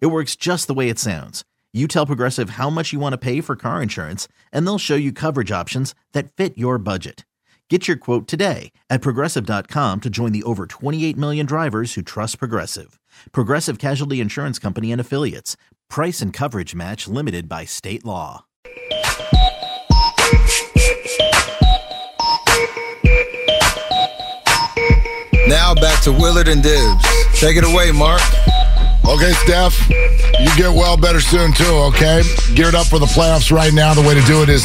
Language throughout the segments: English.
It works just the way it sounds. You tell Progressive how much you want to pay for car insurance, and they'll show you coverage options that fit your budget. Get your quote today at progressive.com to join the over 28 million drivers who trust Progressive. Progressive Casualty Insurance Company and Affiliates. Price and coverage match limited by state law. Now back to Willard and Dibbs. Take it away, Mark. Okay, Steph, you get well better soon too, okay? Geared up for the playoffs right now. The way to do it is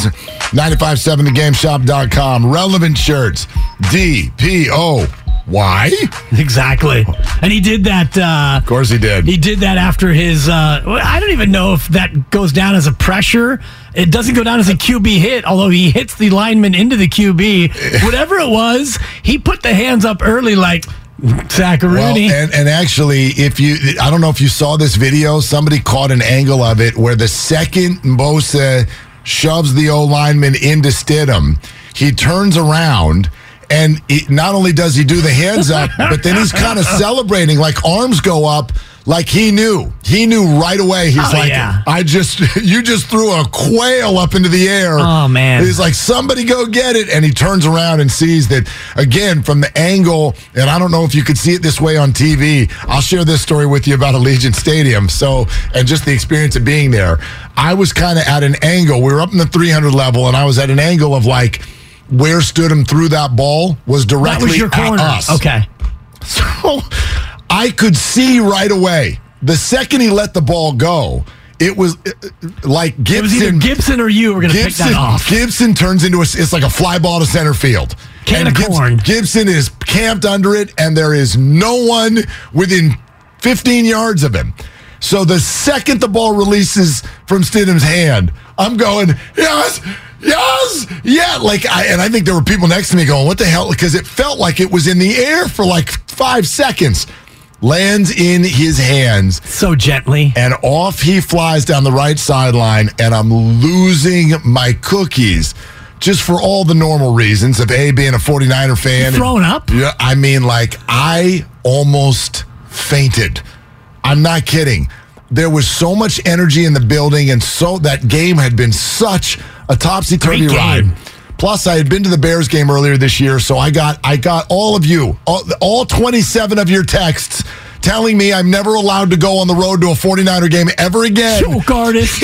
957thegameshop.com. Relevant shirts. D P O Y. Exactly. And he did that. Uh, Of course he did. he did that after his. Uh, I don't even know if that goes down as a pressure. It doesn't go down as a QB hit, although he hits the lineman into the QB. Whatever it was, he put the hands up early, like Well, Zacharuni. and, and actually, if you, I don't know if you saw this video, somebody caught an angle of it where the second Bosa shoves the O lineman into Stidham, he turns around. And he, not only does he do the hands up, but then he's kind of celebrating, like arms go up, like he knew. He knew right away. He's Oh, like, yeah. I just, you just threw a quail up into the air. Oh, man. He's like, somebody go get it. And he turns around and sees that, again, from the angle, and I don't know if you could see it this way on TV. I'll share this story with you about Allegiant Stadium. So, and just the experience of being there. I was kind of at an angle. We were up in the 300 level, and I was at an angle of like, where stood him threw that ball was that directly was your at corner. us. Okay. So I could see right away the second he let the ball go, it was uh, uh, like It was either Gipson. Gipson or you were going to pick Gipson, that off. Gipson turns into a, it's like a fly ball to center field. Can And of Gipson, corn. Gipson is camped under it, and there is no one within 15 yards of him. So the second the ball releases from Stidham's hand, I'm going, yes, yes, yeah. Like, I, and I think there were people next to me going, what the hell? Because it felt like it was in the air for like five seconds. Lands in his hands So gently. and off he flies down the right sideline, and I'm losing my cookies. Just for all the normal reasons of A, being a 49er fan. Thrown up? Yeah, I mean, like, I almost fainted. I'm not kidding. There was so much energy in the building, and so that game had been such a topsy turvy ride. Plus, I had been to the Bears game earlier this year, so I got I got all of you, all, all 27 of your texts telling me I'm never allowed to go on the road to a 49er game ever again. Choke artist.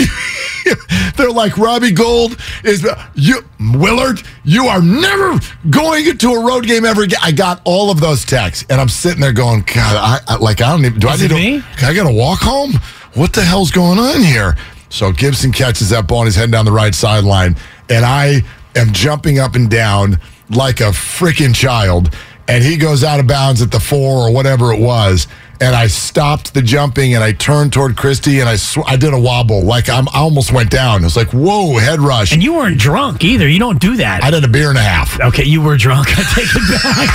They're like Robbie Gould is you Willard. You are never going into a road game ever again. I got all of those texts, and I'm sitting there going, God, I, I like I don't even. Do Is I need me? to? I got to walk home. What the hell's going on here? So Gipson catches that ball and he's heading down the right sideline, and I am jumping up and down like a freaking child. And he goes out of bounds at the four or whatever it was. And I stopped the jumping and I turned toward Christy and I sw- I did a wobble like I'm, I almost went down. It was like whoa, head rush. and you weren't drunk either. You don't do that. I did a beer and a half. Okay, you were drunk. I take it back.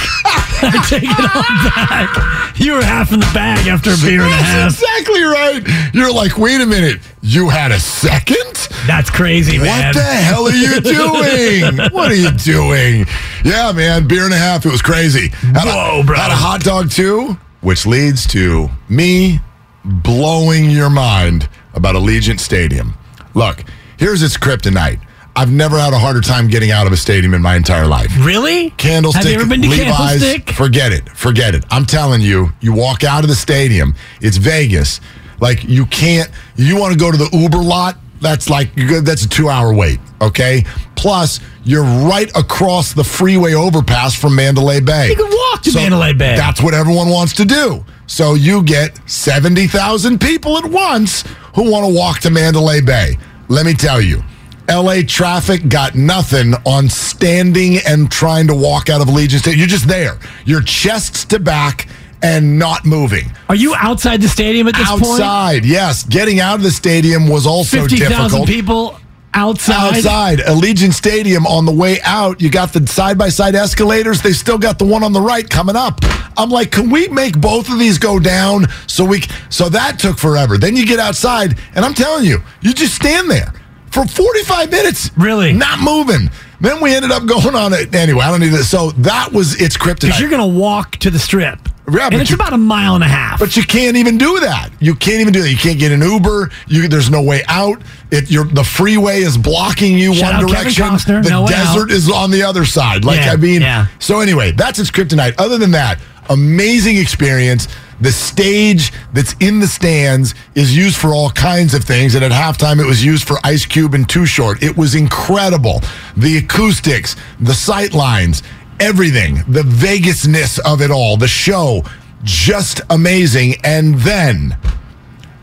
I take it all back. You were half in the bag after a beer and a half. That's exactly right. You're like, wait a minute, you had a second? That's crazy, man. What the hell are you doing? what are you doing? Yeah, man, beer and a half. It was crazy. Had Whoa, a, bro. Had a hot dog too, which leads to me blowing your mind about Allegiant Stadium. Look, here's its kryptonite. I've never had a harder time getting out of a stadium in my entire life. Really? Candlestick, Have you ever been to Levi's, Candlestick? forget it, forget it. I'm telling you, you walk out of the stadium, it's Vegas. Like you can't, you want to go to the Uber lot, that's like, that's a two hour wait, okay? Plus, you're right across the freeway overpass from Mandalay Bay. You can walk to Mandalay Bay. That's what everyone wants to do. So you get 70,000 people at once who want to walk to Mandalay Bay. Let me tell you, LA traffic got nothing on standing and trying to walk out of Allegiant Stadium. You're just there. You're chest to back and not moving. Are you outside the stadium at this point? Outside, yes. Getting out of the stadium was also Fifty thousand difficult. people outside. Outside, Allegiant Stadium on the way out, you got the side by side escalators. They still got the one on the right coming up. I'm like, can we make both of these go down so we? So that took forever. Then you get outside, and I'm telling you, you just stand there for 45 minutes, Really? not moving. Then we ended up going on it anyway. I don't need this. So that was its Because you're going to walk to the strip. Yeah, and but it's you- about a mile and a half. But you can't even do that. You can't even do that. You can't get an Uber. You, there's no way out. It, the freeway is blocking you Shout one direction. Costner, the no desert is on the other side. Like Yeah, I mean, yeah. so anyway, that's its kryptonite. Other than that, amazing experience. The stage that's in the stands is used for all kinds of things, and at halftime it was used for Ice Cube and Too Short. It was incredible. The acoustics, the sight lines, everything, the Vegasness of it all, the show, just amazing. And then,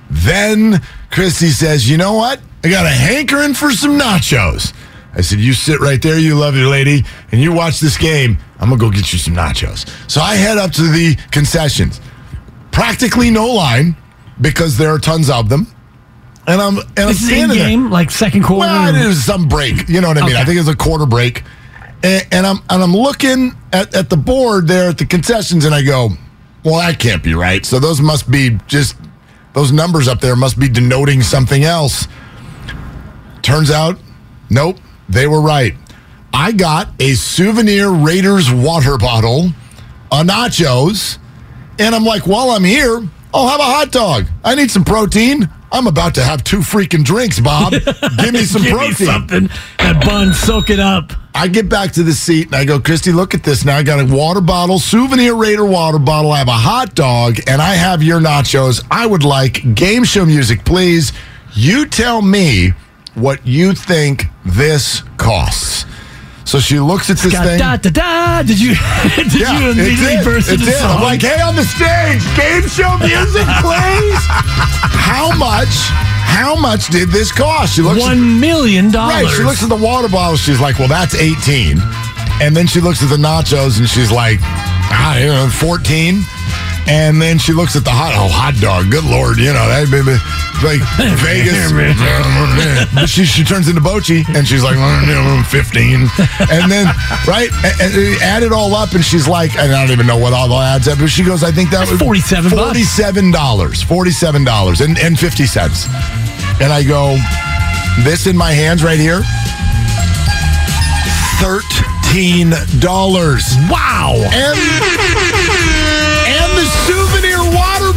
then Christy says, "You know what? I got a hankering for some nachos." I said, "You sit right there, you lovely lady, and you watch this game. I'm gonna go get you some nachos." So I head up to the concessions. Practically no line because there are tons of them, and I'm and I'm is in standing there. game, like second quarter. Well, it was some break. You know what I mean? I think it was a quarter break. And, and I'm and I'm looking at, at the board there at the concessions, and I go, "Well, that can't be right. So those must be just those numbers up there must be denoting something else." Turns out, nope, they were right. I got a souvenir Raiders water bottle, a nachos, and I'm like, while I'm here, I'll have a hot dog. I need some protein. I'm about to have two freaking drinks, Bob. Give me some Give me protein. something. That bun, soak it up. I get back to the seat and I go, Christy, look at this. Now I got a water bottle, souvenir Raider water bottle. I have a hot dog, and I have your nachos. I would like game show music, please. You tell me what you think this costs. So she looks at this Got thing. da da da. Did you? did you it immediately did. burst It. I'm like, hey, on the stage, game show music, please. how much? How much did this cost? She looks. One million dollars. Right. She looks at the water bottle. She's like, well, that's 18. And then she looks at the nachos and she's like, I don't know, 14. And then she looks at the hot oh hot dog. Good lord, you know that baby, like Vegas. but she she turns into Bochy and she's like "Mm, know, fifteen. And then right, and, and add it all up and she's like, I don't even know what all the adds up. But she goes, I think that That's was 47 bucks. Forty-seven dollars. Forty-seven dollars and and fifty cents. And I go, this in my hands right here. Thirteen dollars. Wow. And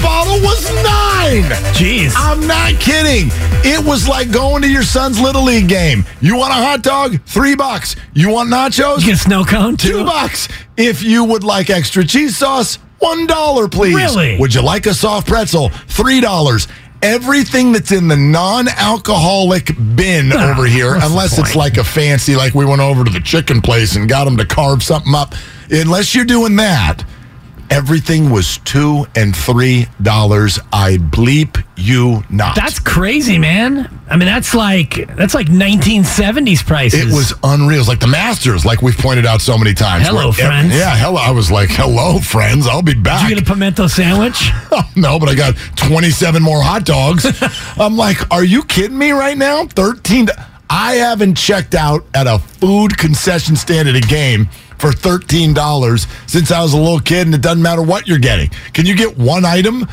bottle was nine. Jeez. I'm not kidding. It was like going to your son's little league game. You want a hot dog? Three bucks. You want nachos? you get a snow cone too. Two bucks. If you would like extra cheese sauce, one dollar, please. Really? Would you like a soft pretzel? Three dollars. Everything that's in the non-alcoholic bin Ah, over here, unless it's like a fancy, like we went over to the chicken place and got them to carve something up. Unless you're doing that, everything was two and three dollars. I bleep you not. That's crazy, man. I mean, that's like that's like 1970s prices. It was unreal. It's like the Masters, like we've pointed out so many times. Hello, Where friends. yeah, hello. I was like, hello, friends. I'll be back. Did you get a pimento sandwich? Oh, no, but I got 27 more hot dogs. I'm like, are you kidding me right now? 13. I haven't checked out at a food concession stand at a game for $13 since I was a little kid, and it doesn't matter what you're getting. Can you get one item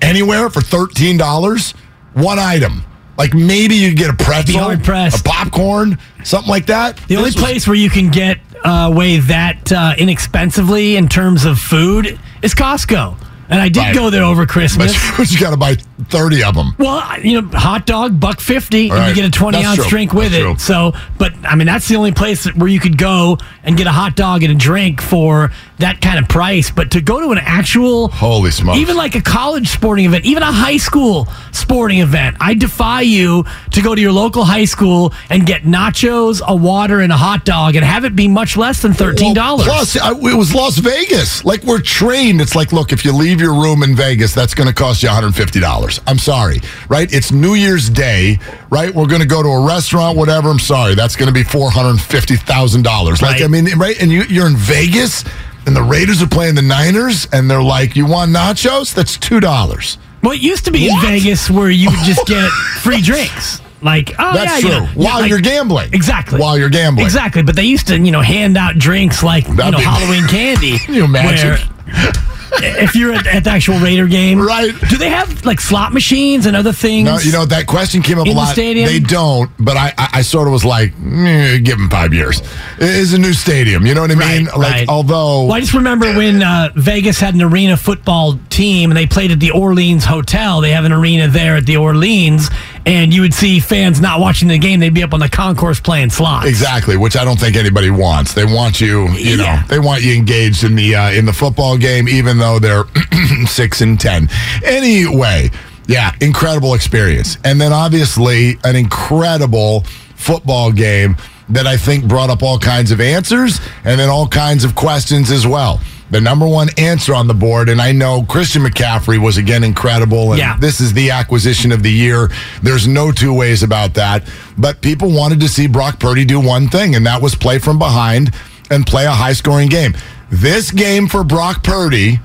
anywhere for $13? One item. Like maybe you get a pretzel, a popcorn, something like that. The only was- place where you can get uh, way that uh, inexpensively in terms of food is Costco. And I did Right. go there over Christmas. but you got to buy 30 of them. Well, you know, hot dog, buck fifty, and you get a twenty That's ounce true. drink with That's it. true. So, but I mean, that's the only place where you could go and get a hot dog and a drink for that kind of price. But to go to an actual, Holy smokes. even like a college sporting event, even a high school sporting event, I defy you to go to your local high school and get nachos, a water, and a hot dog, and have it be much less than thirteen dollars. Well, plus, I, it was Las Vegas. Like we're trained. It's like, look, if you leave your room in Vegas, that's going to cost you $150. I'm sorry, right? It's New Year's Day, right? We're going to go to a restaurant, whatever. I'm sorry, that's going to be $450,000. Like, Right. I mean, right? And you, you're in Vegas. And the Raiders are playing the Niners, and they're like, "You want nachos? That's two dollars." Well, it used to be What? in Vegas where you would just get free drinks. Like, oh That's yeah, you true. know, yeah, While like- you're gambling, Exactly. While you're gambling, Exactly. But they used to, you know, hand out drinks like, you That'd know, be- Halloween candy. Can you imagine? where- if you're at, at the actual Raider game. Right. Do they have like slot machines and other things? No, you know that question came up a the lot. stadium? They don't, but I, I, I sort of was like, eh, give them five years. It is a new stadium. You know what I mean? Right, like, right. although Well, I just remember when uh, Vegas had an arena football team and they played at the Orleans Hotel. They have an arena there at the Orleans, and you would see fans not watching the game. They'd be up on the concourse playing slots. Exactly, which I don't think anybody wants. They want you, you know, Yeah. they want you engaged in the uh, in the football game, even though they're six and ten. Anyway, yeah, incredible experience, and then obviously an incredible football game that I think brought up all kinds of answers and then all kinds of questions as well. The number one answer on the board, and I know Christian McCaffrey was again incredible, and Yeah. this is the acquisition of the year. There's no two ways about that. But people wanted to see Brock Purdy do one thing, and that was play from behind and play a high scoring game. This game for Brock Purdy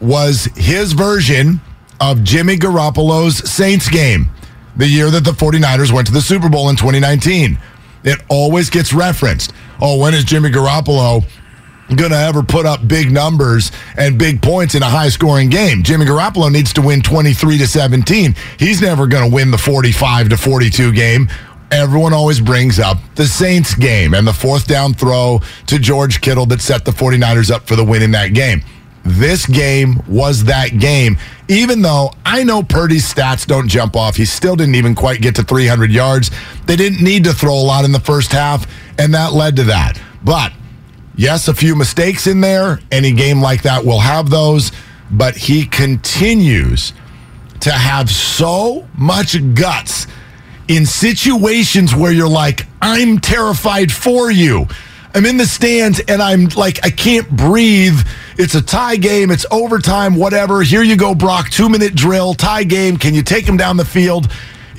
was his version of Jimmy Garoppolo's Saints game, the year that the 49ers went to the Super Bowl in 2019. It always gets referenced. Oh, when is Jimmy Garoppolo going to ever put up big numbers and big points in a high scoring game. Jimmy Garoppolo needs to win 23 to 17. He's never going to win the 45 to 42 game. Everyone always brings up the Saints game and the fourth down throw to George Kittle that set the 49ers up for the win in that game. This game was that game. Even though I know Purdy's stats don't jump off, he still didn't even quite get to 300 yards. They didn't need to throw a lot in the first half, and that led to that. But Yes, a few mistakes in there. Any game like that will have those, but he continues to have so much guts in situations where you're like, I'm terrified for you. I'm in the stands and I'm like, I can't breathe. It's a tie game. It's overtime, whatever. Here you go, Brock. Two minute drill, tie game. Can you take him down the field?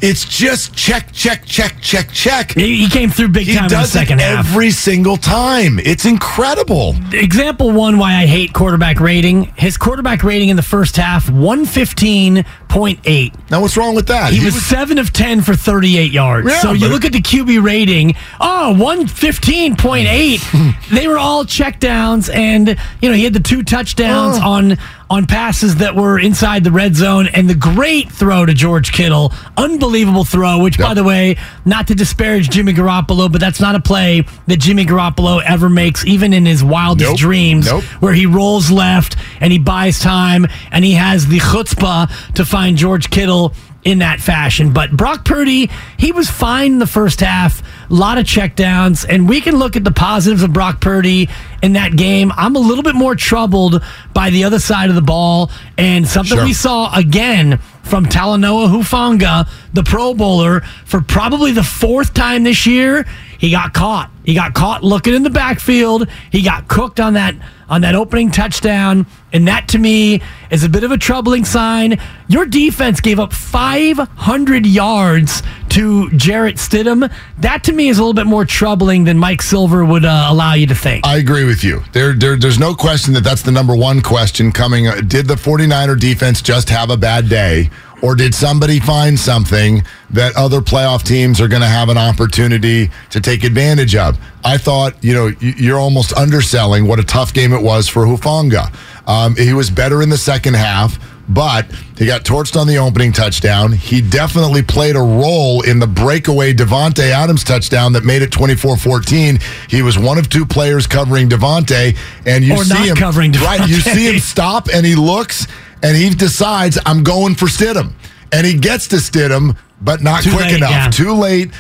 It's just check, check, check, check, check. He, he came through big He time in the second it half. every single time. It's incredible. Example one why I hate quarterback rating. His quarterback rating in the first half, 115.8. Now, what's wrong with that? He, was, seven of ten for thirty-eight yards. Yeah, so you look at the QB rating. Oh, 115.8. they were all checkdowns, and you know he had the two touchdowns Oh. on on passes that were inside the red zone, and the great throw to George Kittle, unbelievable throw. Which, by the way, not to disparage Jimmy Garoppolo, but that's not a play that Jimmy Garoppolo ever makes, even in his wildest Nope. dreams, Nope. where he rolls left and he buys time and he has the chutzpah to find George Kittle in that fashion. But Brock Purdy, he was fine in the first half, a lot of checkdowns, and we can look at the positives of Brock Purdy in that game. I'm a little bit more troubled by the other side of the ball and something Sure. we saw again from Talanoa Hufanga, the Pro Bowler, for probably the fourth time this year. He got caught. He got caught looking in the backfield. He got cooked on that on that opening touchdown, and that to me is a bit of a troubling sign. Your defense gave up 500 yards to Jarrett Stidham. That to me is a little bit more troubling than Mike Silver would uh, allow you to think. I agree with you. There, there, there's no question that that's the number one question coming. uh, Did the 49er defense just have a bad day? Or did somebody find something that other playoff teams are going to have an opportunity to take advantage of? I thought, you know, you're almost underselling what a tough game it was for Hufanga. Um, he was better in the second half, but he got torched on the opening touchdown. He definitely played a role in the breakaway Davante Adams touchdown that made it 24-14. He was one of two players covering Davante, and you Or see not him covering right. You see him stop, and he looks, and he decides, "I'm going for Stidham," and he gets to Stidham, but not Too quick late, enough. yeah. Too late.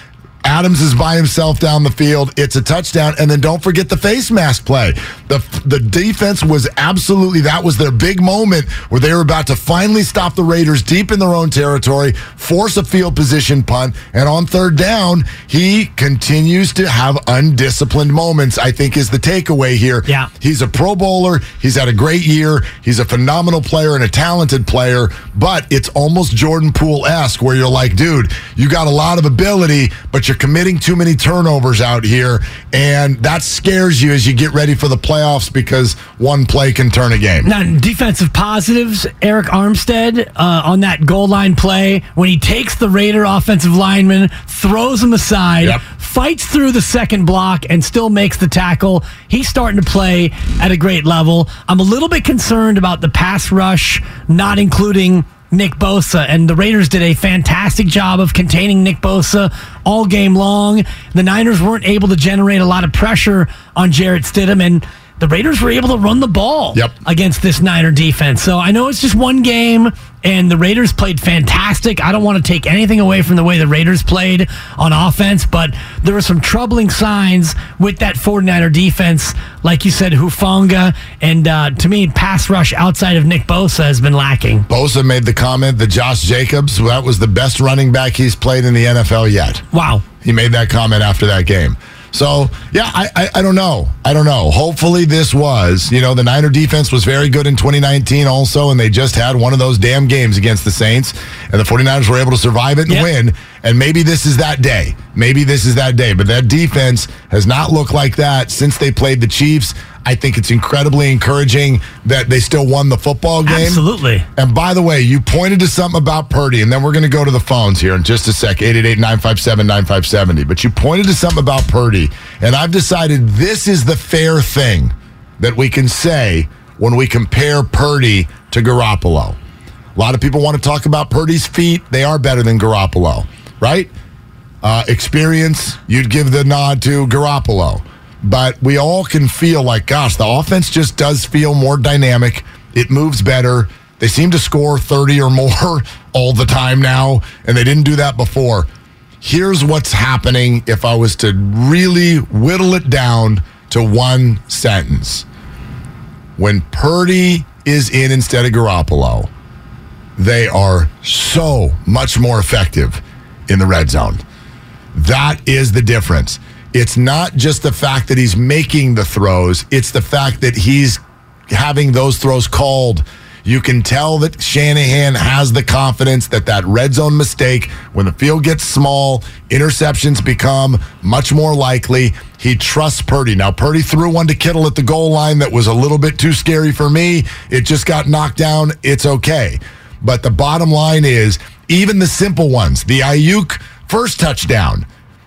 Adams is by himself down the field. It's a touchdown, and then don't forget the face mask play. the The defense was absolutely that was their big moment where they were about to finally stop the Raiders deep in their own territory, force a field position punt, and on third down, he continues to have undisciplined moments. I think is the takeaway here. Yeah. He's a Pro Bowler. He's had a great year. He's a phenomenal player and a talented player, but it's almost Jordan Poole esque where you're like, dude, you got a lot of ability, but you're committing too many turnovers out here, and that scares you as you get ready for the playoffs because one play can turn a game. Now, defensive positives, Arik Armstead uh, on that goal line play when he takes the Raider offensive lineman, throws him aside, Yep. fights through the second block, and still makes the tackle. He's starting to play at a great level. I'm a little bit concerned about the pass rush, not including Nick Bosa, and the Raiders did a fantastic job of containing Nick Bosa all game long. The Niners weren't able to generate a lot of pressure on Jarrett Stidham, and the Raiders were able to run the ball Yep. against this Niner defense. So I know it's just one game, and the Raiders played fantastic. I don't want to take anything away from the way the Raiders played on offense, but there were some troubling signs with that 49er defense. Like you said, Hufanga, and uh, to me, pass rush outside of Nick Bosa has been lacking. Bosa made the comment that Josh Jacobs, that was the best running back he's played in the NFL yet. Wow. He made that comment after that game. So, yeah, I, I, I don't know. I don't know. Hopefully, this was, you know, the Niner defense was very good in 2019 also, and they just had one of those damn games against the Saints, and the 49ers were able to survive it and Yep. win. And maybe this is that day. Maybe this is that day. But that defense has not looked like that since they played the Chiefs. I think it's incredibly encouraging that they still won the football game. Absolutely. And by the way, you pointed to something about Purdy, and then we're going to go to the phones here in just a sec 888 957 9570. But you pointed to something about Purdy, and I've decided this is the fair thing that we can say when we compare Purdy to Garoppolo. A lot of people want to talk about Purdy's feet. They are better than Garoppolo, right? Uh, experience, you'd give the nod to Garoppolo. But we all can feel like, gosh, the offense just does feel more dynamic. It moves better. They seem to score 30 or more all the time now, and they didn't do that before. Here's what's happening if I was to really whittle it down to one sentence. When Purdy is in instead of Garoppolo, they are so much more effective in the red zone. That is the difference. It's not just the fact that he's making the throws, it's the fact that he's having those throws called. You can tell that Shanahan has the confidence that that red zone mistake, when the field gets small, interceptions become much more likely. He trusts Purdy. Now, Purdy threw one to Kittle at the goal line that was a little bit too scary for me. It just got knocked down. It's okay. But the bottom line is, even the simple ones, the Aiyuk first touchdown,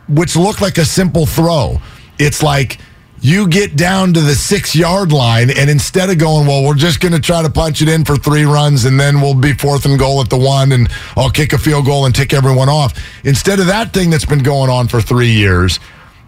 which looked like a simple throw, it's like you get down to the six yard line, and instead of going, well, we're just going to try to punch it in for three runs, and then we'll be fourth and goal at the one, and I'll kick a field goal and tick everyone off. Instead of that thing that's been going on for three years,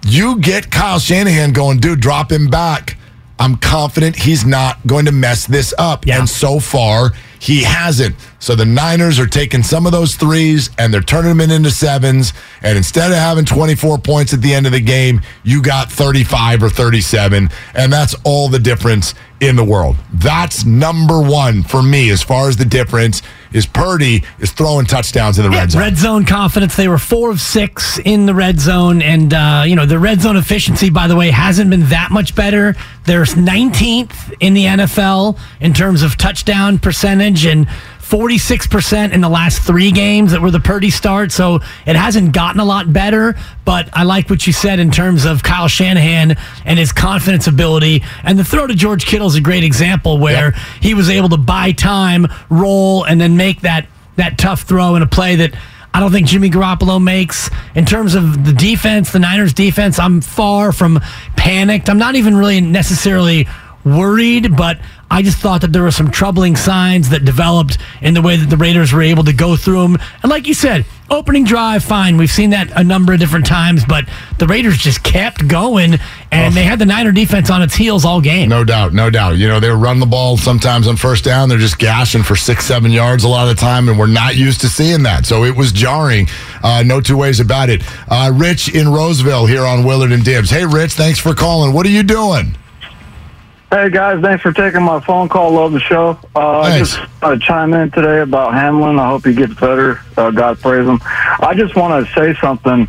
you get Kyle Shanahan going, dude, drop him back. I'm confident he's not going to mess this up. Yeah. And so far, he hasn't. So the Niners are taking some of those threes and they're turning them into sevens. And instead of having 24 points at the end of the game, you got 35 or 37. And that's all the difference in the world. That's number one for me as far as the difference is Purdy is throwing touchdowns in the red zone. Red zone confidence. They were four of six in the red zone, and uh, you know the red zone efficiency, by the way, hasn't been that much better. There's 19th in the NFL in terms of touchdown percentage, and 46% in the last three games that were the Purdy start. So it hasn't gotten a lot better, but I like what you said in terms of Kyle Shanahan and his confidence ability. And the throw to George Kittle is a great example where Yep. he was able to buy time, roll, and then make that that tough throw in a play that I don't think Jimmy Garoppolo makes. In terms of the defense, the Niners defense, I'm far from panicked. I'm not even really necessarily worried, but I just thought that there were some troubling signs that developed in the way that the Raiders were able to go through them. And like you said, opening drive, fine. We've seen that a number of different times, but the Raiders just kept going, and they had the Niner defense on its heels all game. No doubt, no doubt. You know, they run the ball sometimes on first down. They're just gashing for six, seven yards a lot of the time, and we're not used to seeing that. So it was jarring. Uh, no two ways about it. Uh, Rich in Roseville here on Willard and Dibbs. Hey, Rich, thanks for calling. What are you doing? Hey guys, thanks for taking my phone call. Love the show. Uh, I just to chime in today about Hamlin. I hope he gets better. Uh, God praise him. I just want to say something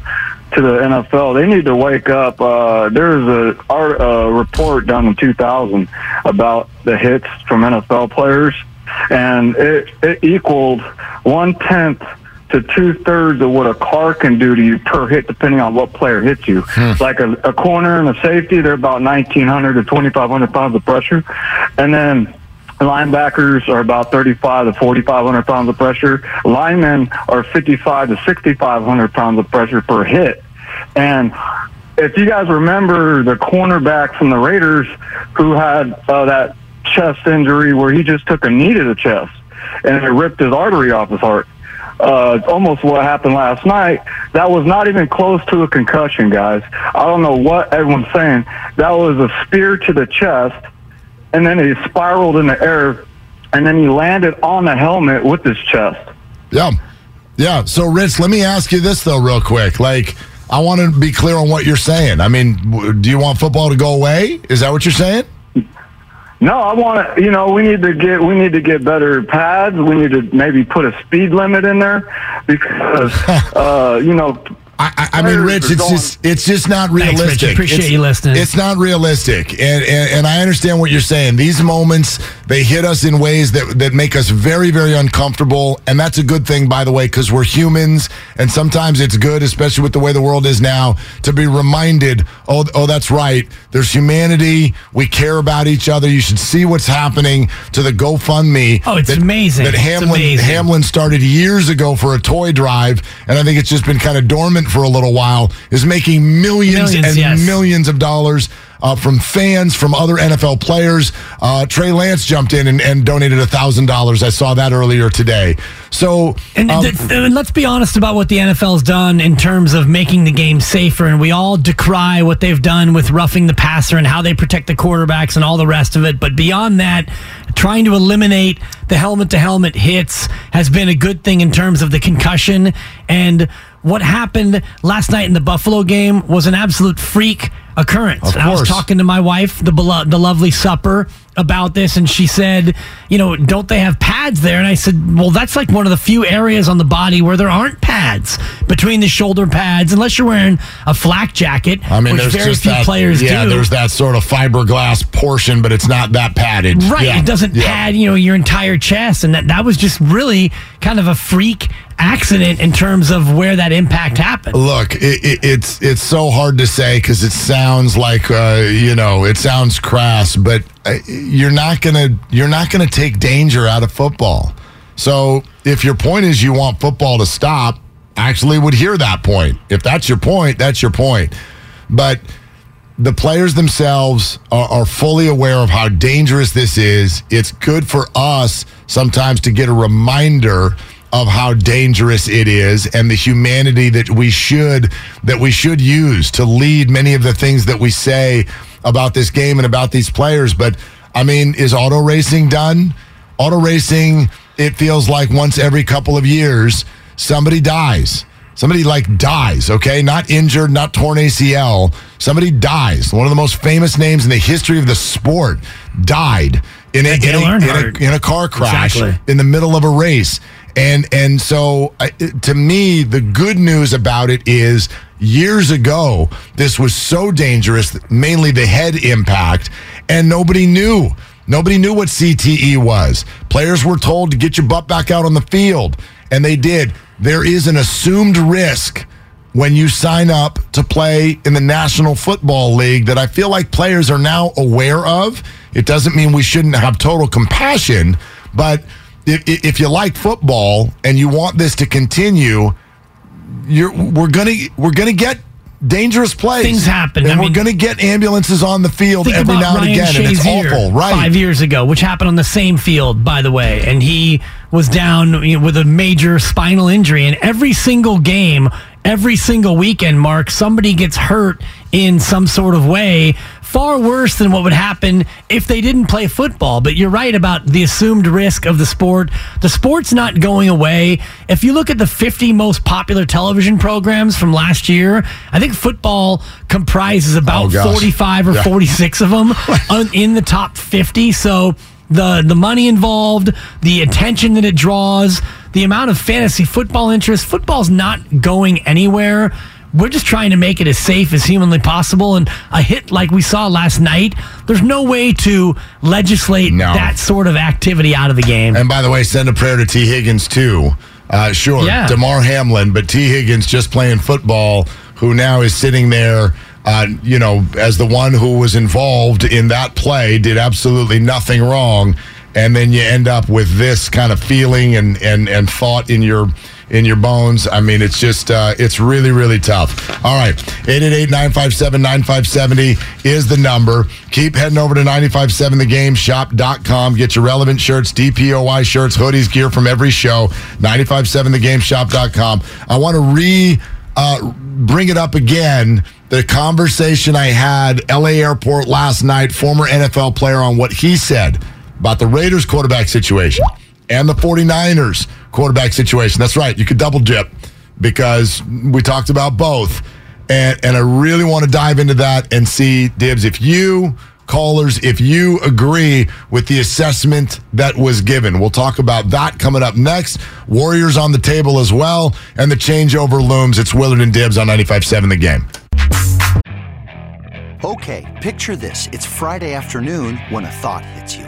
to the NFL. They need to wake up. Uh, there was a art, uh, report done in 2000 about the hits from NFL players, and it, it equaled one tenth to two thirds of what a car can do to you per hit, depending on what player hits you. Like a, a corner and a safety, they're about 1,900 to 2,500 pounds of pressure. And then linebackers are about 35 to 4,500 pounds of pressure. Linemen are 55 to 6,500 pounds of pressure per hit. And if you guys remember the cornerback from the Raiders who had uh, that chest injury where he just took a knee to the chest and it ripped his artery off his heart. Uh, almost what happened last night. That was not even close to a concussion, guys. I don't know what everyone's saying. That was a spear to the chest, and then he spiraled in the air, and then he landed on the helmet with his chest. Yeah. Yeah. So, Rich, let me ask you this, though, real quick. Like, I want to be clear on what you're saying. I mean, do you want football to go away? Is that what you're saying? No, I want to. You know, we need to get we need to get better pads. We need to maybe put a speed limit in there because uh, you know. I, I, I mean, players Rich, it's going- just it's just not Thanks, Rich. realistic. Appreciate It's- you listening. It's not realistic, and, and and I understand what you're saying. These moments they hit us in ways that that make us very very uncomfortable, and that's a good thing, by the way, because we're humans, and sometimes it's good, especially with the way the world is now, to be reminded. Oh, oh, that's right. There's humanity. We care about each other. You should see what's happening to the GoFundMe. Oh, it's that- amazing. That Hamlin amazing. Hamlin started years ago for a toy drive, and I think it's just been kind of dormant for a little while. Is making millions, Millions, and yes. millions of dollars uh, from fans, from other NFL players. Uh, Trey Lance jumped in and, and donated a thousand dollars. I saw that earlier today. So, And, um, th- and let's be honest about what the NFL's done in terms of making the game safer. And we all decry what they've done with roughing the passer and how they protect the quarterbacks and all the rest of it. But beyond that, trying to eliminate the helmet to helmet hits has been a good thing in terms of the concussion. And what happened last night in the Buffalo game was an absolute freak occurrence. I was talking to my wife, the belo- the lovely supper, about this, and she said, "You know, don't they have pads there?" And I said, "Well, that's like one of the few areas on the body where there aren't pads between the shoulder pads, unless you're wearing a flak jacket, I mean, which there's very just few that, players yeah, do." there's that sort of fiberglass portion, but it's not that padded. Right. Yeah. It doesn't Yeah. pad, you know, your entire chest. And that, that was just really kind of a freak accident in terms of where that impact happened. Look, it, it, it's it's so hard to say because it sounds like uh, you know it sounds crass, but you're not gonna you're not gonna take danger out of football. So if your point is you want football to stop, actually would hear that point. If that's your point, that's your point. But the players themselves are, are fully aware of how dangerous this is. It's good for us sometimes to get a reminder of how dangerous it is and the humanity that we should that we should use to lead many of the things that we say about this game and about these players. But I mean, is auto racing done? Auto racing, it feels like once every couple of years somebody dies. Somebody like dies, okay? Not injured, not torn ACL. Somebody dies. One of the most famous names in the history of the sport died in a, in a, in a, in a car crash Exactly. in the middle of a race. And and so uh, I- to me, the good news about it is years ago, this was so dangerous, mainly the head impact, and nobody knew. Nobody knew what CTE was. Players were told to get your butt back out on the field, and they did. There is an assumed risk when you sign up to play in the National Football League that I feel like players are now aware of. It doesn't mean we shouldn't have total compassion, but if, if you like football and you want this to continue, you're we're gonna we're gonna get dangerous plays. Things happen. and I we're mean- gonna get ambulances on the field every now and again, and it's awful. Right? Five years ago, which happened on the same field, by the way, and he was down you know, with a major spinal injury. And every single game, every single weekend, Mark, somebody gets hurt in some sort of way. Far worse than what would happen if they didn't play football. But you're right about the assumed risk of the sport. The sport's not going away. If you look at the 50 most popular television programs from last year, I think football comprises about Oh, 45 or Yeah. 46 of them in the top 50. So the the money involved, the attention that it draws, the amount of fantasy football interest, football's not going anywhere. We're just trying to make it as safe as humanly possible. And a hit like we saw last night, there's no way to legislate No. that sort of activity out of the game. And by the way, send a prayer to Tee Higgins too. Uh, sure, Yeah. Damar Hamlin, but Tee Higgins just playing football, who now is sitting there, uh, you know, as the one who was involved in that play, did absolutely nothing wrong, and then you end up with this kind of feeling and and and thought in your in your bones. I mean, it's just uh, it's really really tough. All right, 888-957-9570 is the number. Keep heading over to 957thegame.shop.com. Get your relevant shirts, DPOY shirts, hoodies, gear from every show. 957thegame.shop.com. I want to re uh, bring it up again. The conversation I had LA Airport last night, former NFL player, on what he said about the Raiders quarterback situation and the 49ers quarterback situation. That's right. You could double dip because we talked about both. And, and I really want to dive into that and see, Dibs, if you callers, if you agree with the assessment that was given. We'll talk about that coming up next. Warriors on the table as well, and the changeover looms. It's Willard and Dibs on 95.7 The Game. Okay, picture this. It's Friday afternoon when a thought hits you.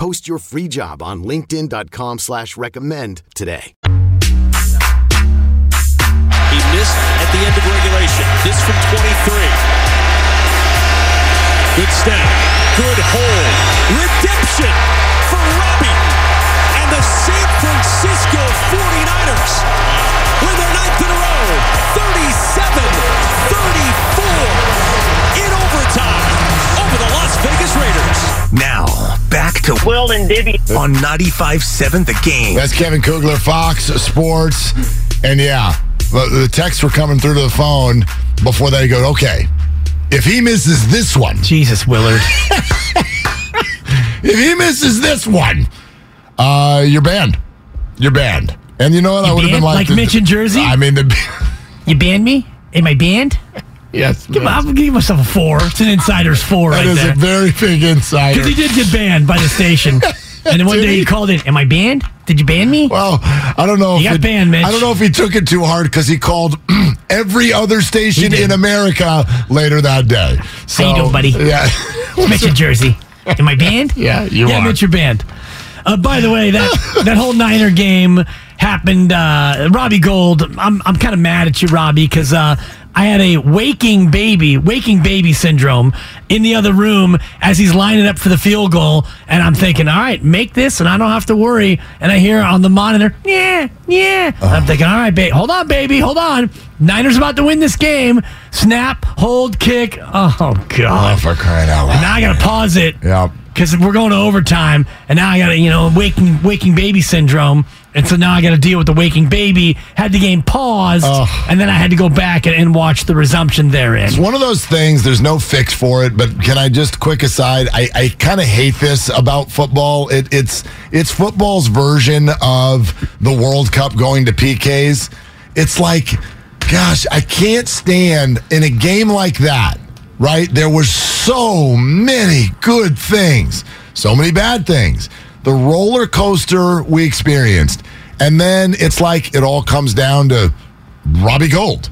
Post your free job on linkedin.com slash recommend today. He missed at the end of regulation. This from 23. Good snap. Good hold. Redemption for Robbie. And the San Francisco 49ers win their ninth in a row. 37 34 in overtime over the Las Vegas Raiders. Now, back to Will and Dibby. on 95.7 The Game. That's Kevin Kugler, Fox Sports. And yeah, the, the texts were coming through to the phone before they go, okay, if he misses this one, Jesus, Willard. if he misses this one, uh, you're banned. You're banned. And you know what? I would have been banned? like, Like Mitch in Jersey? I mean, the, You banned me? Am I banned? Yes, Give, I'll give myself a four. It's an insider's four that right is there. a very big insider. Because he did get banned by the station. And then one day he? called in, Am I banned? Did you ban me? Well, I don't know. You if got banned, Mitch. I don't know if he took it too hard because he called every other station in America later that day. So, you doing, buddy? Yeah. Mitch in Jersey. Am I banned? Yeah, you yeah, are. Yeah, Mitch, you're banned. Uh, by the way, that that whole Niner game happened. Uh, Robbie Gould, I'm I'm kind of mad at you, Robbie, because uh, I had a waking baby, waking baby syndrome in the other room as he's lining up for the field goal, and I'm thinking, all right, make this, and I don't have to worry. And I hear on the monitor, yeah, yeah. I'm uh-huh. thinking, all right, baby, hold on, baby, hold on. Niners about to win this game. Snap, hold, kick. Oh God. Oh, for crying out loud. Now I got to pause it Yeah. because we're going to overtime, and now I got to, you know, waking waking baby syndrome, and so now I got to deal with the waking baby. Had the game paused, and then I had to go back and, and watch the resumption therein. It's one of those things, there's no fix for it, but can I just quick aside? I, I kind of hate this about football. It, it's it's football's version of the World Cup going to PKs. It's like, gosh, I can't stand in a game like that, right? There were so many good things, so many bad things. The roller coaster we experienced. And then it's like it all comes down to Robbie Gould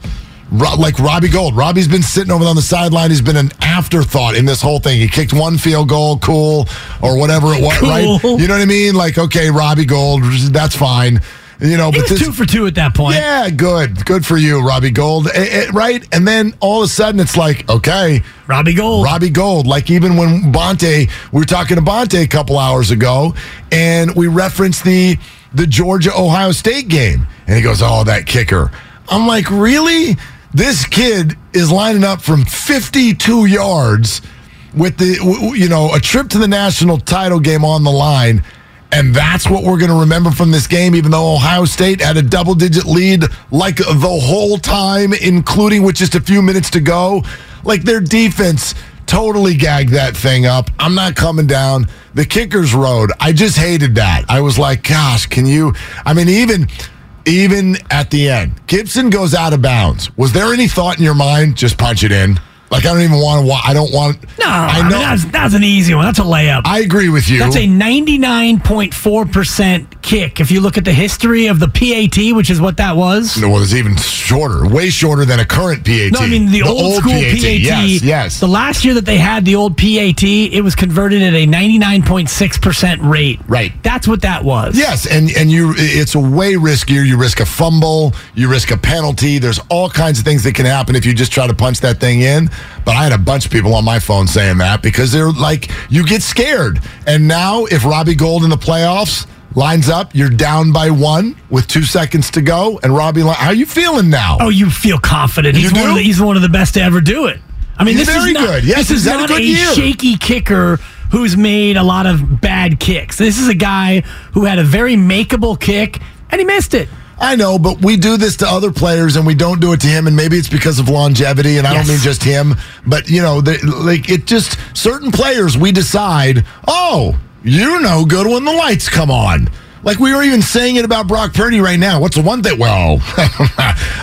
Ro- like Robbie Gould. Robbie's been sitting over on the sideline. He's been an afterthought in this whole thing. He kicked one field goal, cool, or whatever it was, Cool. right? You know what I mean? Like, okay, Robbie Gould, that's fine. You know, He but this, two for two at that point. yeah, good, good for you, Robbie Gould, Eh, eh, right? And then all of a sudden, it's like, okay, Robbie Gould. Robbie Gould. Like even when Bonte, we were talking to Bonte a couple hours ago, and we referenced the the Georgia Ohio State game, and he goes, "Oh, that kicker." I'm like, really? This kid is lining up from 52 yards with the you know a trip to the national title game on the line. And that's what we're going to remember from this game, even though Ohio State had a double digit lead like the whole time, including with just a few minutes to go. Like their defense totally gagged that thing up. I'm not coming down the kicker's road. I just hated that. I was like, gosh, can you? I mean, even. Even at the end, Gipson goes out of bounds. Was there any thought in your mind? Just punch it in. Like I don't even want to. I don't want. No, I I know. mean, that's, that's an easy one. That's a layup. I agree with you. That's a 99.4% kick. If you look at the history of the PAT, which is what that was. No, well, it's even shorter, way shorter than a current PAT. No, I mean the, old, school PAT. Yes, yes. The last year that they had the old PAT, it was converted at a 99.6% rate. Right. That's what that was. Yes, and and you, it's a way riskier. You risk a fumble, you risk a penalty. There's all kinds of things that can happen if you just try to punch that thing in. But I had a bunch of people on my phone saying that because they're like, you get scared. And now, if Robbie Gould in the playoffs lines up, you're down by one with two seconds to go, and Robbie, how you feeling now? Oh, you feel confident. You He's one do? of the, he's one of the best to ever do it. I mean, He's this very is not, good. Yes, this is had a good a shaky kicker who's made a lot of bad kicks. This is a guy who had a very makeable kick and he missed it. I know, but we do this to other players, and we don't do it to him. And maybe it's because of longevity, and I Yes. don't mean just him, but you know, they, like it just certain players we decide, oh, you're no good when the lights come on. Like we were even saying it about Brock Purdy right now. What's the one thing? Well,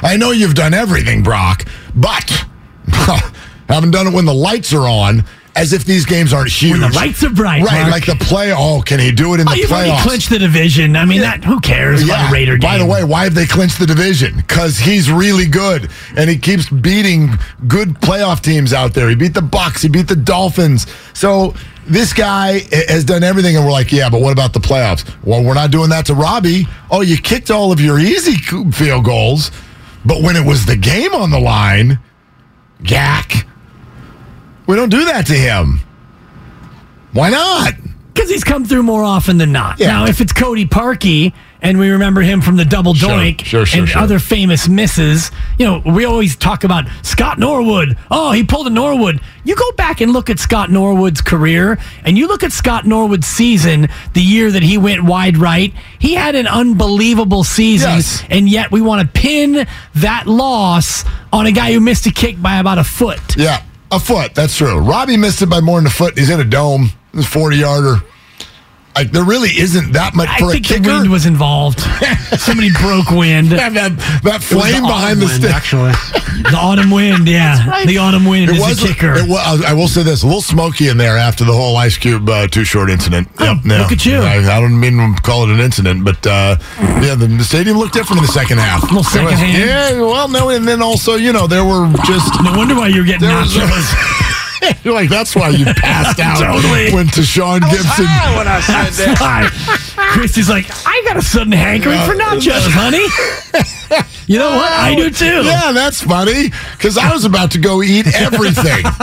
I know you've done everything, Brock, but haven't done it when the lights are on. As if these games aren't huge. the lights are bright, right? Mark. Like the play. Oh, can he do it in Oh, the you've already playoffs? clinched the division. I mean, that who cares about a Raider game? By the way, why have they clinched the division? Because he's really good, and he keeps beating good playoff teams out there. He beat the Bucks, he beat the Dolphins. So this guy has done everything, and we're like, yeah, but what about the playoffs? Well, we're not doing that to Robbie. Oh, you kicked all of your easy field goals, but when it was the game on the line, yak. We don't do that to him. Why not? Because he's come through more often than not. Yeah. Now, if it's Cody Parkey, and we remember him from the double Sure, doink sure, sure, and other famous misses, you know, we always talk about Scott Norwood. Oh, he pulled a Norwood. You go back and look at Scott Norwood's career, and you look at Scott Norwood's season, the year that he went wide right. He had an unbelievable season, Yes. and yet we want to pin that loss on a guy who missed a kick by about a foot. Yeah, a foot. That's true. Robbie missed it by more than a foot. He's in a dome. It's forty yarder. Like there really isn't that much I for a think the wind was involved. Somebody broke wind. that, that, that flame the behind the autumn stick. actually. The autumn wind, yeah. The autumn wind It is was. a kicker. It was, I will say this: a little smoky in there after the whole Ice Cube uh, Too Short incident. Oh, look at you. I, I don't mean to call it an incident, but uh, yeah, the, the stadium looked different in the second half. Little There was- secondhand. Yeah, well, no, and then also, you know, there were just no wonder why you're getting There was- nachos. You're like, that's why you passed out Totally. when Tashaun Gipson. when I said That's why. Christy's like, I got a sudden hankering for uh, nachos, honey. You know what? I do too. Yeah, that's funny because I was about to go eat everything.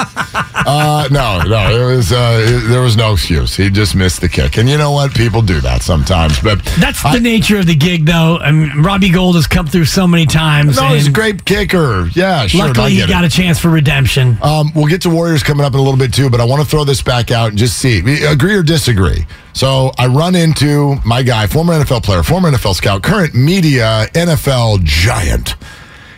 uh, no, no, it was uh, it- there was no excuse. He just missed the kick, and you know what? People do that sometimes. But That's I- the nature of the gig, though. I mean, Robbie Gould has come through so many times. no, he's a great kicker. Yeah, sure. Luckily, he got it. a chance for redemption. Um, we'll get to Warriors coming up in a little bit too, but I want to throw this back out and just see, agree or disagree. So I run into my guy, former NFL player, former NFL scout, current media NFL giant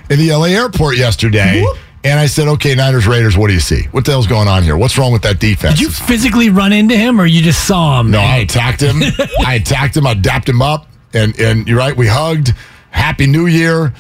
in the LA airport yesterday. And I said, okay, Niners, Raiders, what do you see? What the hell's going on here? What's wrong with that defense? Did you physically run into him, or you just saw him? No, I attacked him. I attacked him. I dapped him up, and and you're right. We hugged. Happy New Year,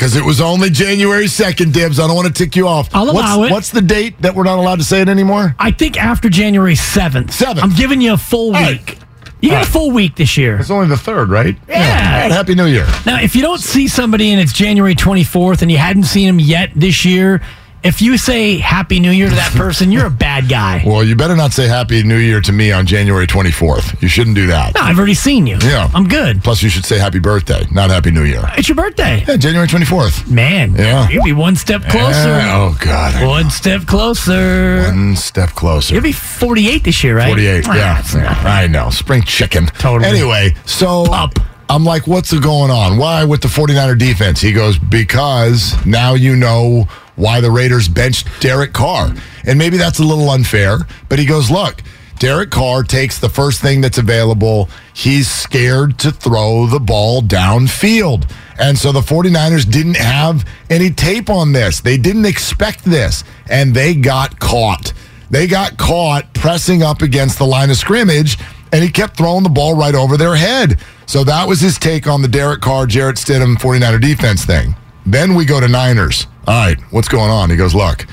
because it was only January second. Dibs. I don't want to tick you off. I'll what's, allow it. What's the date that we're not allowed to say it anymore? I think after January 7th. 7th. I'm giving you a full All right. week. You got a full week this year. It's only the third, right? Yeah. All right, Happy New Year. Now, if you don't see somebody and it's January 24th and you hadn't seen them yet this year, if you say Happy New Year to that person, you're a bad guy. Well, you better not say Happy New Year to me on January 24th. You shouldn't do that. No, I've already seen you. Yeah. I'm good. Plus, you should say Happy Birthday, not Happy New Year. It's your birthday. Yeah, January 24th. Man, Yeah. you'll be one step closer. Yeah, oh, God. I know. One step closer. One step closer. You'll be 48 this year, right? 48. Ah, Yeah, it's. I know. Spring chicken. Totally. Anyway, so Pup. I'm like, what's going on? Why with the 49er defense? He goes, because now you know why the Raiders benched Derek Carr. And maybe that's a little unfair, but he goes, look, Derek Carr takes the first thing that's available. He's scared to throw the ball downfield. And so the 49ers didn't have any tape on this. They didn't expect this, and they got caught. They got caught pressing up against the line of scrimmage, and he kept throwing the ball right over their head. So that was his take on the Derek Carr, Jarrett Stidham 49er defense thing. Then we go to Niners. All right, what's going on? He goes, look,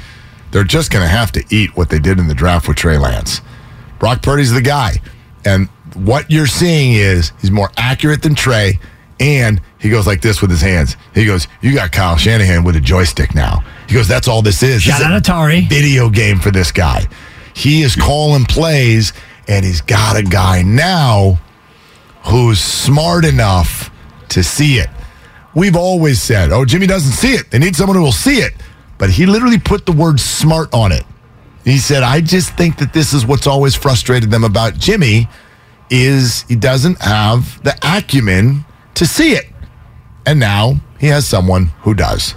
they're just going to have to eat what they did in the draft with Trey Lance. Brock Purdy's the guy. And what you're seeing is he's more accurate than Trey. And he goes like this with his hands. He goes, You got Kyle Shanahan with a joystick now. He goes, That's all this is. Shout This is out a Atari. Video game for this guy. He is calling plays, and he's got a guy now who's smart enough to see it. We've always said, Oh, Jimmy doesn't see it. They need someone who will see it. But he literally put the word smart on it. He said, I just think that this is what's always frustrated them about Jimmy is he doesn't have the acumen to see it. And now he has someone who does.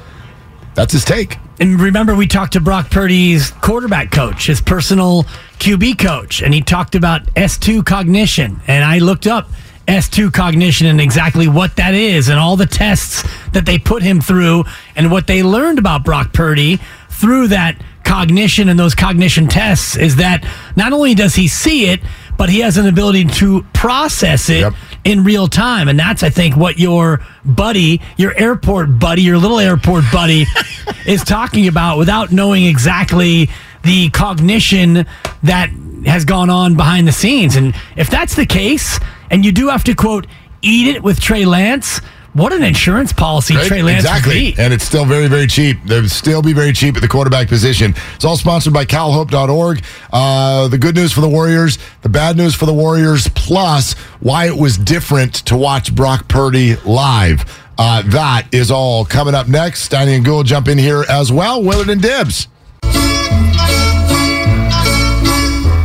That's his take. And remember, we talked to Brock Purdy's quarterback coach, his personal QB coach, and he talked about S2 cognition. And I looked up S2 cognition and exactly what that is and all the tests that they put him through and what they learned about Brock Purdy through that cognition and those cognition tests is that not only does he see it, but he has an ability to process it Yep. in real time. And that's, I think, what your buddy, your airport buddy, your little airport buddy is talking about without knowing exactly the cognition that has gone on behind the scenes. And if that's the case, and you do have to, quote, eat it with Trey Lance, what an insurance policy Right? Trey Lance exactly. would be. And it's still very, very cheap. They'll still be very cheap at the quarterback position. It's all sponsored by calhope.org. Uh, the good news for the Warriors, the bad news for the Warriors, plus why it was different to watch Brock Purdy live. Uh, that is all coming up next. Steiny and Gould jump in here as well. Willard and Dibbs.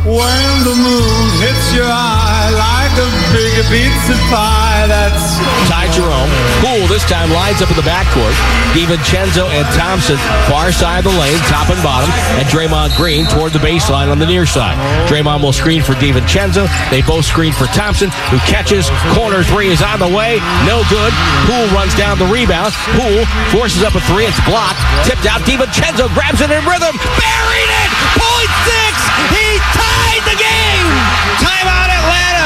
When the moon hits your eye like a big pizza pie, that's Ty Jerome. Poole this time lines up in the backcourt. DiVincenzo and Thompson far side of the lane, top and bottom, and Draymond Green toward the baseline on the near side. Draymond will screen for DiVincenzo. They both screen for Thompson, who catches. Corner three is on the way. No good. Poole runs down the rebound. Poole forces up a three. It's blocked. Tipped out. DiVincenzo grabs it in rhythm. Buried it. Point six. He tied the game. Atlanta.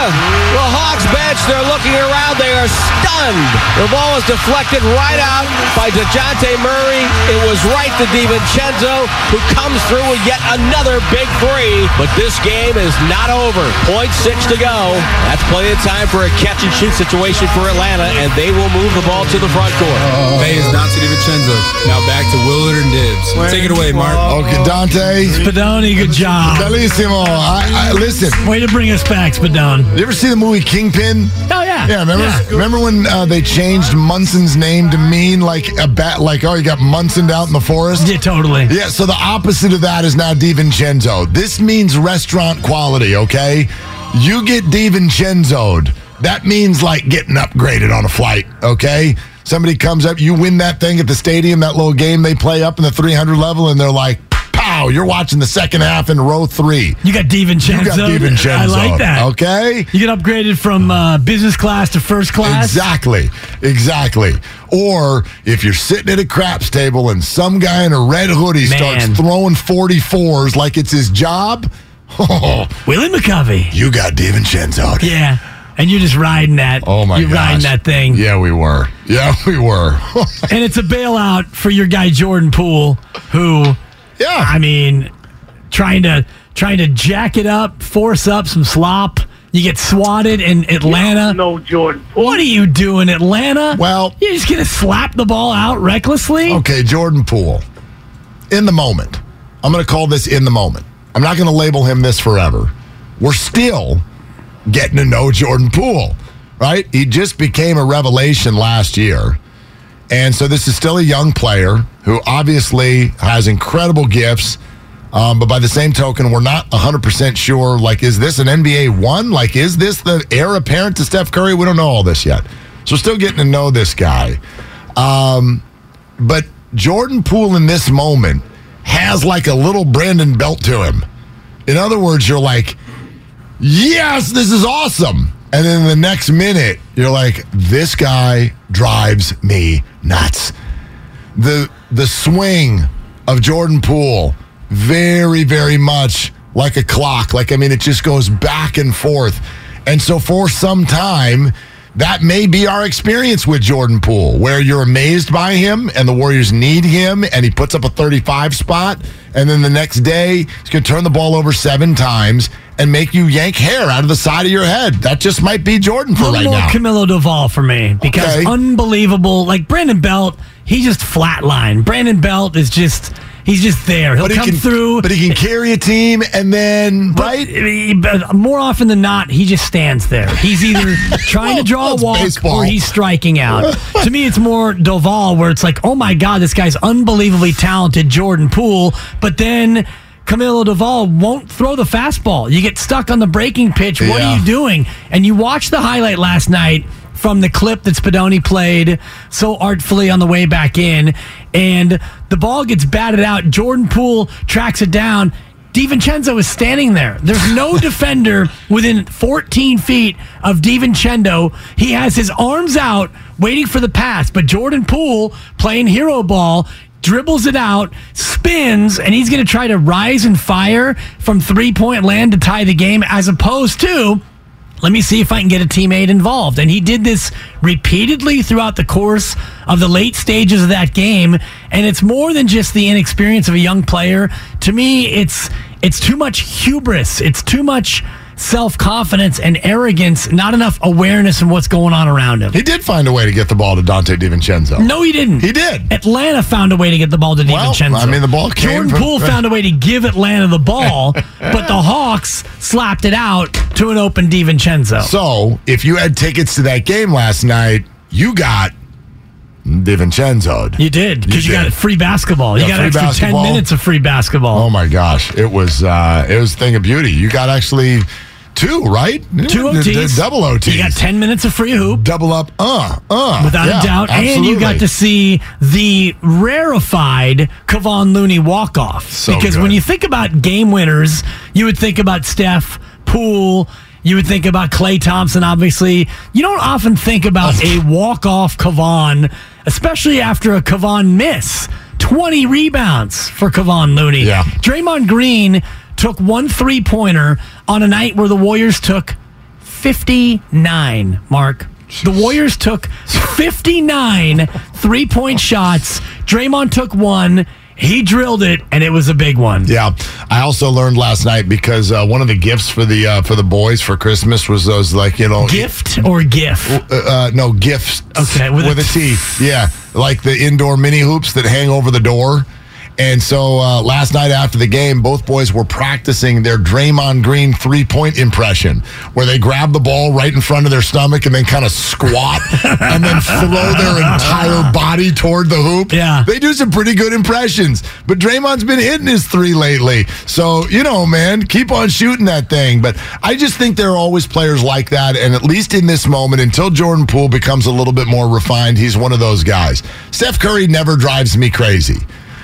The Hawks bench. They're looking around. They are stunned. The ball is deflected right out by DeJounte Murray. It was right to DiVincenzo, who comes through with yet another big three. But this game is not over. Point six to go. That's plenty of time for a catch and shoot situation for Atlanta, and they will move the ball to the front court. Bay is Donte DiVincenzo. Now back to Willard and Dibbs. Take it away, Mark. Okay, Dante. Spadoni, good job. Bellissimo. I, I, listen, Way to bring us back, Spadoni. You ever see the movie Kingpin? Oh, yeah. Yeah, remember? Yeah. Remember when uh, they changed Munson's name to mean like a bat? Like, oh, you got Munson out in the forest. Yeah, totally. Yeah, so the opposite of that is now DiVincenzo. This means restaurant quality, okay? You get DiVincenzo'd. That means like getting upgraded on a flight, okay? Somebody comes up, you win that thing at the stadium, that little game they play up in the 300 level, and they're like, pow, you're watching the second half in row three. You got DiVincenzo. You got DiVincenzo. I like that. Okay? You get upgraded from uh, business class to first class. Exactly. Exactly. Or if you're sitting at a craps table and some guy in a red hoodie starts throwing 44s like it's his job, oh, Willie McCovey. you got DiVincenzo. Yeah. And you're just riding that. Oh my You're gosh. riding that thing. Yeah, we were. Yeah, we were. And it's a bailout for your guy Jordan Poole, who yeah. I mean, trying to trying to jack it up, force up some slop, You get swatted in Atlanta. No, Jordan. Poole. What are you doing, Atlanta? Well- you're just gonna slap the ball out recklessly. Okay, Jordan Poole. In the moment. I'm going to call this in the moment. I'm not going to label him this forever. We're still getting to know Jordan Poole, right? He just became a revelation last year. And so this is still a young player who obviously has incredible gifts. Um, but by the same token, we're not 100% sure. Like, is this an NBA one? Like, is this the heir apparent to Steph Curry? We don't know all this yet. So, still getting to know this guy. Um, but Jordan Poole in this moment has like a little Brandon Belt to him. In other words, you're like, yes, this is awesome. And then the next minute, you're like, this guy drives me nuts. The the swing of Jordan Poole, very, very much like a clock. Like, I mean, it just goes back and forth. And so for some time, that may be our experience with Jordan Poole, where you're amazed by him and the Warriors need him and he puts up a 35 spot. And then the next day, he's going to turn the ball over seven times and make you yank hair out of the side of your head. That just might be Jordan for A right more now. Camilo Doval for me because Okay. unbelievable. Like Brandon Belt, he just flatline. Brandon Belt is just he's just there. He'll but he come can, through. But he can carry a team and then, But, right? he- but more often than not, he just stands there. He's either trying to draw a walk baseball. or he's striking out. to me, it's more Doval, where it's like, oh my God, this guy's unbelievably talented, Jordan Poole. But then Camilo Doval won't throw the fastball. You get stuck on the breaking pitch. What Yeah. are you doing? And you watch the highlight last night from the clip that Spadoni played so artfully on the way back in, and the ball gets batted out. Jordan Poole tracks it down. DiVincenzo is standing there. There's no defender within 14 feet of DiVincenzo. He has his arms out, waiting for the pass. But Jordan Poole, playing hero ball, dribbles it out, spins, and he's going to try to rise and fire from three point land to tie the game, as opposed to let me see if I can get a teammate involved. And he did this repeatedly throughout the course of the late stages of that game. And it's more than just the inexperience of a young player. To me, it's it's too much hubris. It's too much self-confidence and arrogance, not enough awareness of what's going on around him. He did find a way to get the ball to Donte DiVincenzo. No, he didn't. He did. Atlanta found a way to get the ball to Well, DiVincenzo. I mean, the ball came Jordan from- Poole found a way to give Atlanta the ball, but the Hawks slapped it out to an open DiVincenzo. So, if you had tickets to that game last night, you got DiVincenzo. You did because you, did. got free basketball. You Yeah, got free extra basketball. ten minutes of free basketball. Oh my gosh, it was uh, it was a thing of beauty. You got actually two, right? Two The- the OTs, double OTs. You got ten minutes of free hoop, double up. Uh, uh, without yeah, a doubt, and you got to see the rarefied Kevon Looney walk off. So because good. when you think about game winners, you would think about Steph, Poole. You would think about Klay Thompson, obviously. You don't often think about a walk off Kevon, especially after a Kevon miss. 20 rebounds for Kevon Looney. Yeah. Draymond Green took one three pointer on a night where the Warriors took 59, Mark. The Warriors took 59 three point shots. Draymond took one. He drilled it, and it was a big one. Yeah, I also learned last night because uh, one of the gifts for the uh, for the boys for Christmas was those like you know Gift or GIF? Uh, uh, no gifts. Okay, with with, a a T. Yeah, like the indoor mini hoops that hang over the door. And so uh, last night after the game, both boys were practicing their Draymond Green three point impression, where they grab the ball right in front of their stomach and then kind of squat and then throw their entire body toward the hoop. Yeah. They do some pretty good impressions. But Draymond's been hitting his three lately. So, you know, man, keep on shooting that thing. But I just think there are always players like that. And at least in this moment, until Jordan Poole becomes a little bit more refined, he's one of those guys. Steph Curry never drives me crazy.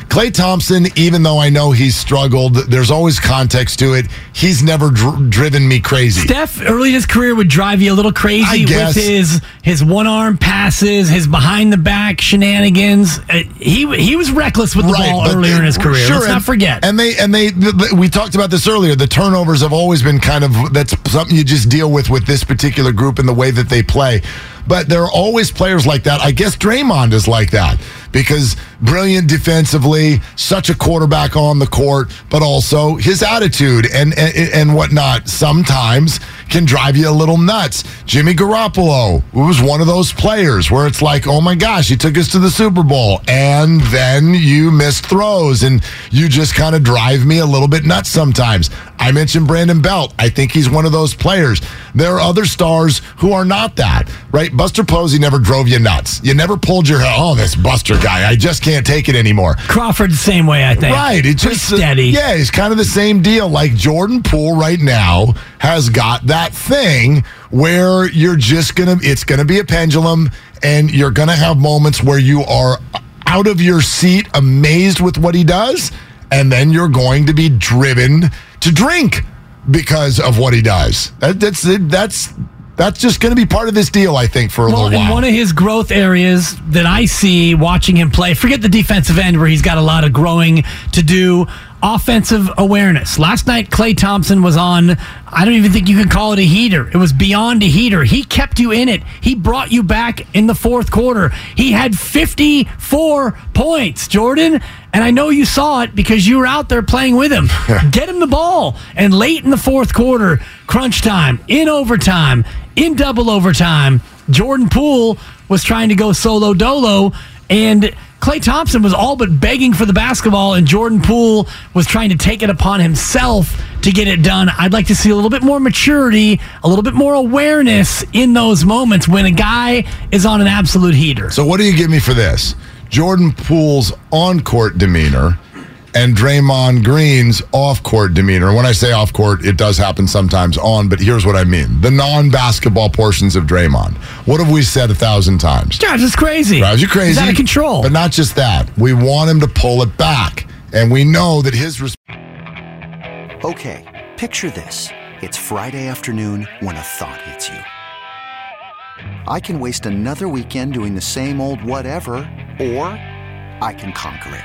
Klay Thompson, even though I know he's struggled, there's always context to it. He's never dr- driven me crazy. Steph early in his career would drive you a little crazy with his his one arm passes, his behind the back shenanigans. Uh, he he was reckless with the ball but earlier in his career. sure, Let's not and- forget. And they and they th- th- we talked about this earlier. The turnovers have always been kind of that's something you just deal with with this particular group and the way that they play. But there are always players like that. I guess Draymond is like that because brilliant defensively, such a quarterback on the court, but also his attitude and and, and whatnot. Sometimes can drive you a little nuts. Jimmy Garoppolo was one of those players where it's like, oh my gosh, he took us to the Super Bowl, and then you missed throws, and you just kind of drive me a little bit nuts sometimes. I mentioned Brandon Belt. I think he's one of those players. There are other stars who are not that, right? Buster Posey never drove you nuts. You never pulled your oh, this Buster guy, I just can't take it anymore. Crawford, the same way, I think. Right. It's Pretty just uh, steady. yeah, it's kind of the same deal. Like Jordan Poole right now has got that thing where you're just gonna it's gonna be a pendulum and you're gonna have moments where you are out of your seat, amazed with what he does, and then you're going to be driven to drink because of what he does. That, that's that's that's just going to be part of this deal, I think, for a Well, little while. one of his growth areas that I see watching him play, forget the defensive end where he's got a lot of growing to do. Offensive awareness. Last night, Klay Thompson was on. I don't even think you can call it a heater. It was beyond a heater. He kept you in it. He brought you back in the fourth quarter. He had 54 points, Jordan. And I know you saw it because you were out there playing with him. Get him the ball. And late in the fourth quarter, crunch time, in overtime, in double overtime, Jordan Poole was trying to go solo dolo, and Klay Thompson was all but begging for the basketball, and Jordan Poole was trying to take it upon himself to get it done. I'd like to see a little bit more maturity, a little bit more awareness in those moments when a guy is on an absolute heater. So what do you give me for this? Jordan Poole's on-court demeanor and Draymond Green's off-court demeanor. When I say off-court, it does happen sometimes on, but here's what I mean. The non-basketball portions of Draymond. What have we said a thousand times? Drives us crazy. Drives you crazy. He's out of control. But not just that. We want him to pull it back. And we know that his res- Okay, picture this. It's Friday afternoon when a thought hits you. I can waste another weekend doing the same old whatever, or I can conquer it.